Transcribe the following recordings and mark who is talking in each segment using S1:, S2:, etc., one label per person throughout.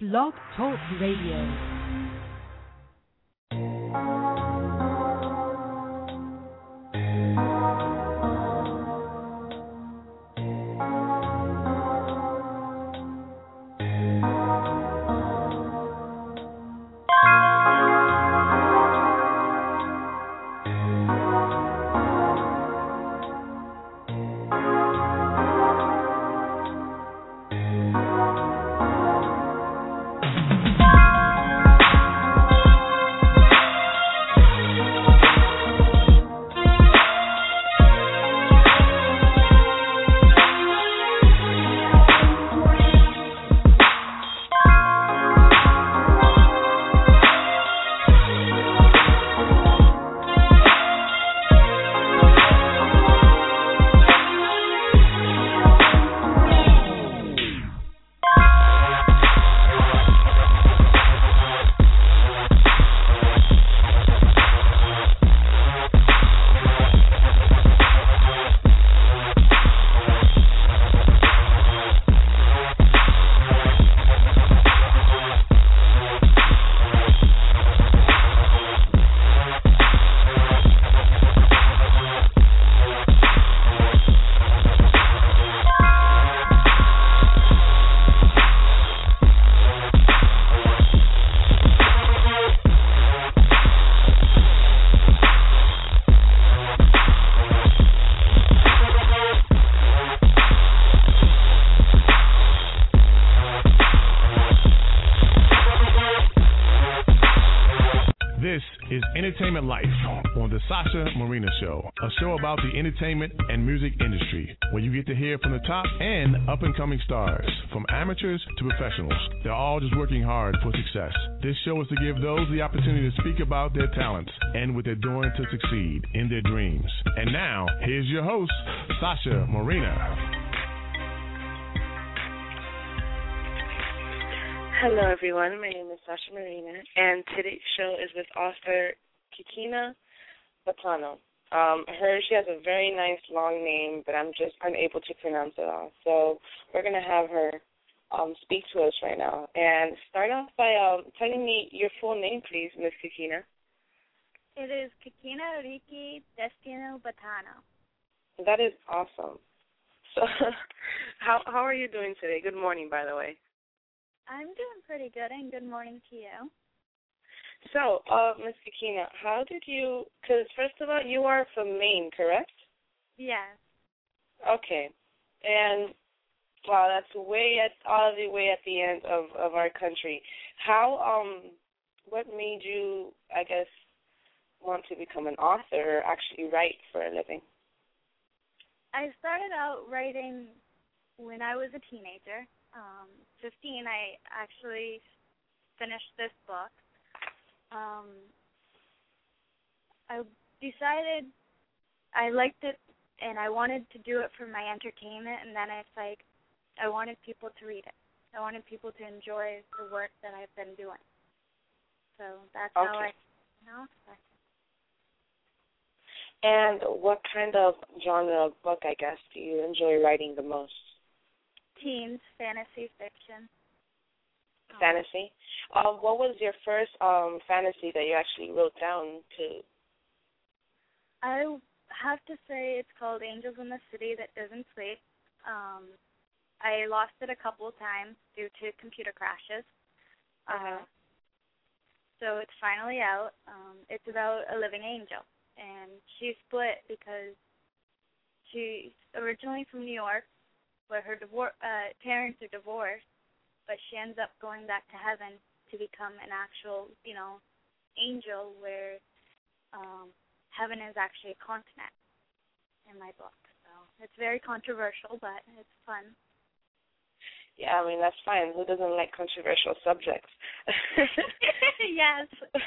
S1: Blog Talk Radio.
S2: Sasha Marina Show, a show about the entertainment and music industry, where you get to hear from the top and up and coming stars, from amateurs to professionals. They're all just working hard for success. This show is to give those the opportunity to speak about their talents and what they're doing to succeed in their dreams. And now, here's your host, Sasha Marina.
S3: Hello, everyone. My name is Sasha Marina, and today's show is with author Kikkina Batano. Um, her she has a very nice long name, but I'm just unable to pronounce it all. So we're gonna have her um, speak to us right now, and start off by um, telling me your full name, please, Miss Kikkina.
S4: It is Kikkina Rihki Destinu Batano.
S3: That is awesome. So, how how are you doing today? Good morning, by the way.
S4: I'm doing pretty good, and good morning to you.
S3: So, uh, Miss Kikkina, how did you? Because first of all, you are from Maine, correct?
S4: Yes.
S3: Okay, and wow, that's way at all the way at the end of of our country. How um, what made you, I guess, want to become an author or actually write for a living?
S4: I started out writing when I was a teenager. Um, 15, I actually finished this book. Um, I decided I liked it and I wanted to do it for my entertainment, and then it's like I wanted people to read it. I wanted people to enjoy the work that I've been doing. So that's how I, you know,
S3: And what kind of genre of book, I guess, do you enjoy writing the most?
S4: teens fantasy fiction. Um,
S3: Fantasy. Um, what was your first um fantasy that you actually wrote down to?
S4: I have to say it's called Angels in the City That Doesn't Sleep. Um, I lost it a couple of times due to computer crashes.
S3: Uh-huh.
S4: So it's finally out. Um, it's about a living angel, and she's split because she's originally from New York, where her divor- uh, parents are divorced, but she ends up going back to heaven to become an actual, you know, angel where um, heaven is actually a continent in my book. So it's very controversial, but it's fun.
S3: Yeah, I mean that's fine. Who doesn't like controversial subjects?
S4: yes.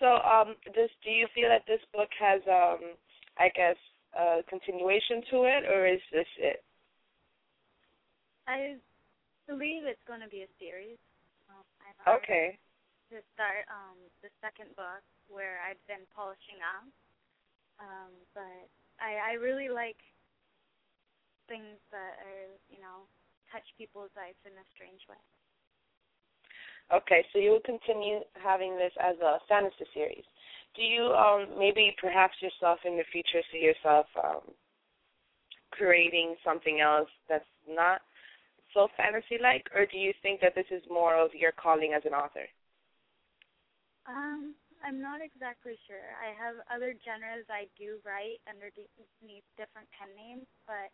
S3: So, um, does do you feel that this book has, um, I guess, a continuation to it, or is this it?
S4: I believe it's going to be a series. Um,
S3: okay.
S4: To start um, the second book, where I've been polishing up, um, but I, I really like things that are, you know, touch people's lives in a strange way.
S3: Okay, so you will continue having this as a fantasy series. Do you um maybe perhaps yourself in the future see yourself um creating something else that's not so fantasy like or do you think that this is more of your calling as an author?
S4: Um, I'm not exactly sure. I have other genres I do write underneath different pen names, but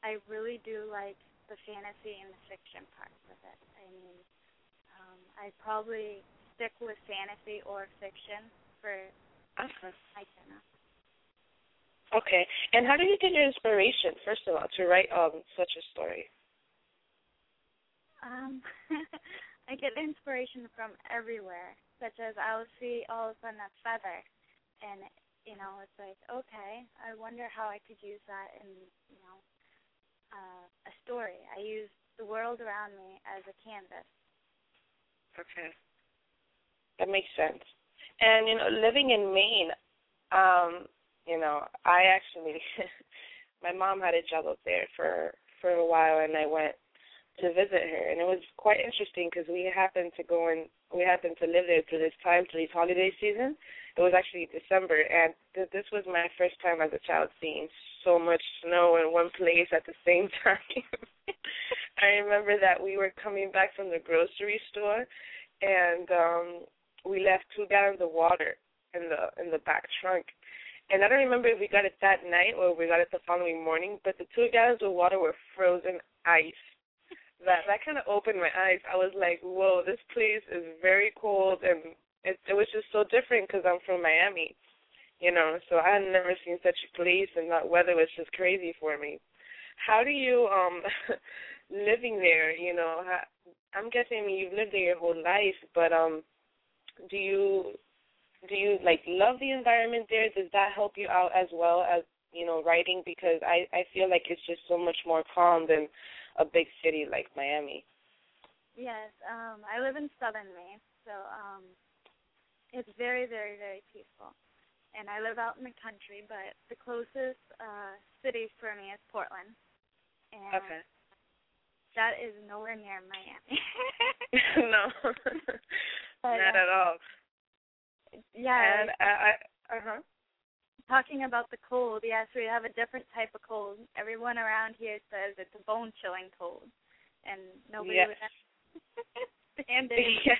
S4: I really do like the fantasy and the fiction parts of it. I mean, um, I probably stick with fantasy or fiction for
S3: uh-huh.
S4: my genre.
S3: Okay, and how did you get your inspiration, first of all, to write um such a story?
S4: Um, I get inspiration from everywhere, such as I'll see all of a sudden a feather, and you know, it's like, okay, I wonder how I could use that in, you know, uh, a story. I use the world around me as a canvas.
S3: Okay. That makes sense. And you know, living in Maine, um, you know, I actually my mom had a job up there for for a while and I went to visit her and it was quite interesting because we happened to go and we happened to live there through this time through this holiday season. It was actually December and th- this was my first time as a child seeing so much snow in one place at the same time. I remember that we were coming back from the grocery store and um we left two gallons of water in the in the back trunk. And I don't remember if we got it that night or we got it the following morning, but the two gallons of water were frozen ice. That that kind of opened my eyes. I was like, "Whoa, this place is very cold," and it it was just so different because I'm from Miami, you know. So I had never seen such a place, and that weather was just crazy for me. How do you um living there? You know, I'm guessing you've lived there your whole life, but um, do you do you like love the environment there? Does that help you out as well as you know writing? Because I I feel like it's just so much more calm than a big city like Miami.
S4: Yes, um, I live in southern Maine, so um, it's very very very peaceful. And I live out in the country, but the closest uh, city for me is Portland. And
S3: Okay.
S4: that is nowhere near Miami.
S3: no,
S4: But,
S3: not
S4: uh,
S3: at all.
S4: Yeah,
S3: And I, I uh huh.
S4: Talking about the cold, yes, we have a different type of cold. Everyone around here says it's a bone chilling cold, and nobody
S3: Yes.
S4: would stand it.
S3: Yes.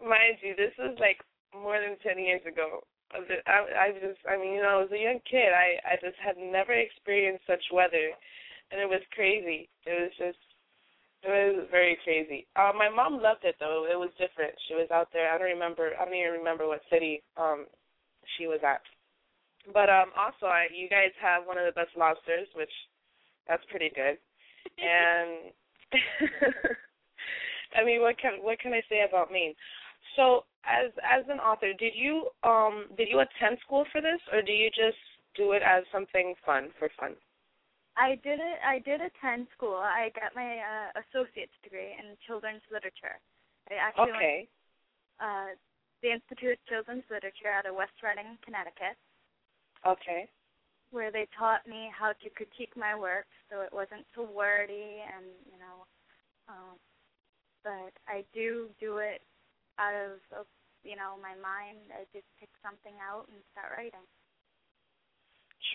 S3: Mind you, this was like more than ten years ago. I, I just, I mean, you know, as a young kid, I, I just had never experienced such weather, and it was crazy. It was just, it was very crazy. Uh, my mom loved it though. It was different. She was out there. I don't remember. I don't even remember what city um she was at. But um also, I, you guys have one of the best lobsters, which that's pretty good. and I mean, what can what can I say about Maine? So, as as an author, did you um did you attend school for this, or do you just do it as something fun for fun?
S4: I did it. I did attend school. I got my uh, associate's degree in children's literature. I actually went
S3: Okay.
S4: uh, the Institute of Children's Literature out of West Redding, Connecticut,
S3: Okay.
S4: where they taught me how to critique my work, so it wasn't so wordy and you know. Um, but I do do it out of, you know my mind. I just pick something out and start writing.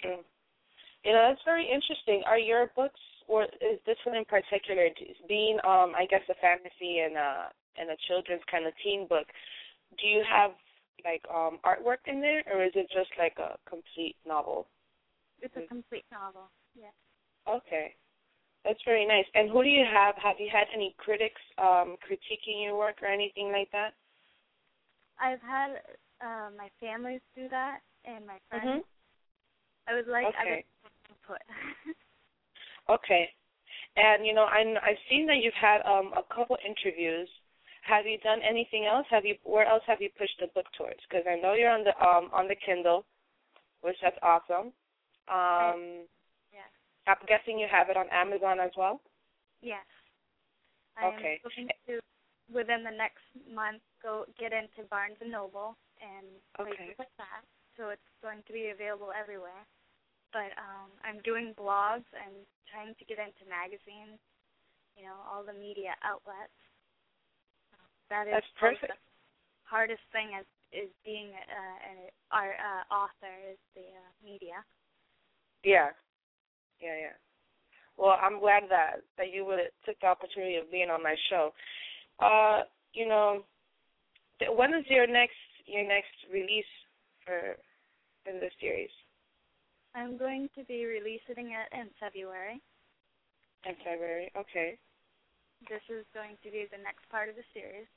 S3: True. You know, that's very interesting. Are your books, or is this one in particular, being, um, I guess, a fantasy and a and a children's kind of teen book? Do you have like um artwork in there, or is it just like a complete novel?
S4: It's a complete novel. Yeah.
S3: Okay, that's very nice. And who do you have? Have you had any critics um critiquing your work or anything like that?
S4: I've had uh, my families do that and my friends.
S3: Mhm.
S4: I would like
S3: Okay.
S4: input.
S3: Okay. And you know, I I've seen that you've had um a couple interviews. Have you done anything else? Have you where else have you pushed the book towards? Because I know you're on the um on the Kindle, which that's awesome. Um,
S4: yes.
S3: I'm guessing you have it on Amazon as well.
S4: Yes. I
S3: Okay.
S4: am looking to within the next month go get into Barnes and Noble and places
S3: Okay.
S4: like that. So it's going to be available everywhere. But um I'm doing blogs and trying to get into magazines, you know, all the media outlets. That is
S3: That's perfect.
S4: The hardest thing is is being uh, an our uh, author is the uh, media.
S3: Yeah. Yeah, yeah. Well, I'm glad that that you would took the opportunity of being on my show. Uh, you know, th- when is your next your next release for in this series?
S4: I'm going to be releasing it in February.
S3: In February. Okay.
S4: This is going to be the next part of the series.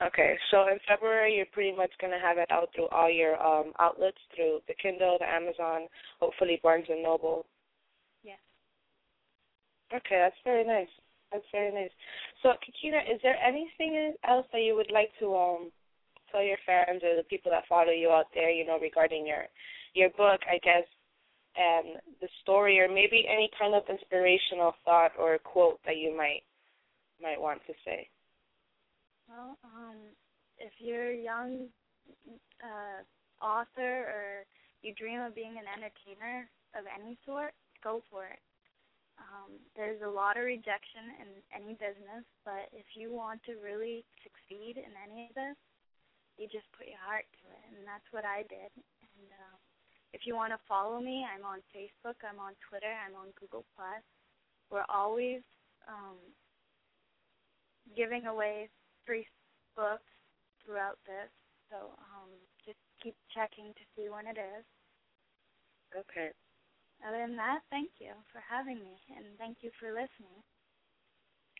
S3: Okay. So in February, you're pretty much gonna have it out through all your um outlets, through the Kindle, the Amazon, hopefully Barnes and Noble.
S4: Yes.
S3: Okay, that's very nice. That's very nice. So, Kikkina, is there anything else that you would like to um tell your fans or the people that follow you out there, you know, regarding your your book, I guess, and the story, or maybe any kind of inspirational thought or quote that you might might want to say?
S4: Well, um, if you're a young uh, author or you dream of being an entertainer of any sort, go for it. Um, there's a lot of rejection in any business, but if you want to really succeed in any of this, you just put your heart to it, and that's what I did. And uh, if you want to follow me, I'm on Facebook, I'm on Twitter, I'm on Google Plus. We're always um, giving away free books throughout this, so um, just keep checking to see when it is.
S3: Okay.
S4: Other than that, thank you for having me, and thank you for listening.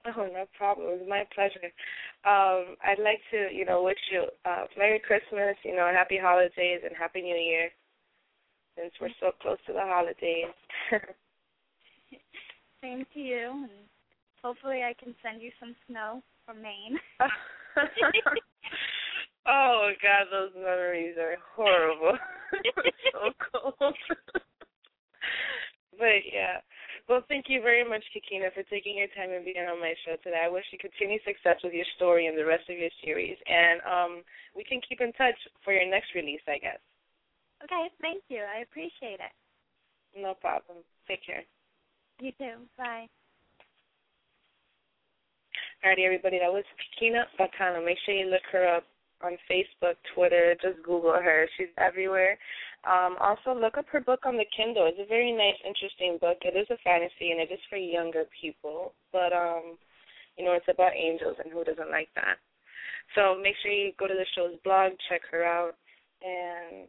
S3: Oh, no problem. It was my pleasure. Um, I'd like to, you know, wish you uh, Merry Christmas, you know, Happy Holidays and Happy New Year. Since we're so close to the holidays.
S4: Same to you, and hopefully I can send you some snow from Maine.
S3: oh God, those memories are horrible. so cold. but yeah. Well, thank you very much, Kikkina, for taking your time and being on my show today. I wish you continued success with your story and the rest of your series. And um, we can keep in touch for your next release, I guess.
S4: Okay, thank you. I appreciate it.
S3: No problem. Take care.
S4: You too. Bye.
S3: Alrighty, everybody. That was Kikkina Batano. Make sure you look her up on Facebook, Twitter. Just Google her. She's everywhere. Um, also, look up her book on the Kindle. It's a very nice, interesting book. It is a fantasy, and it is for younger people. But um, you know, it's about angels, and who doesn't like that? So make sure you go to the show's blog, check her out, and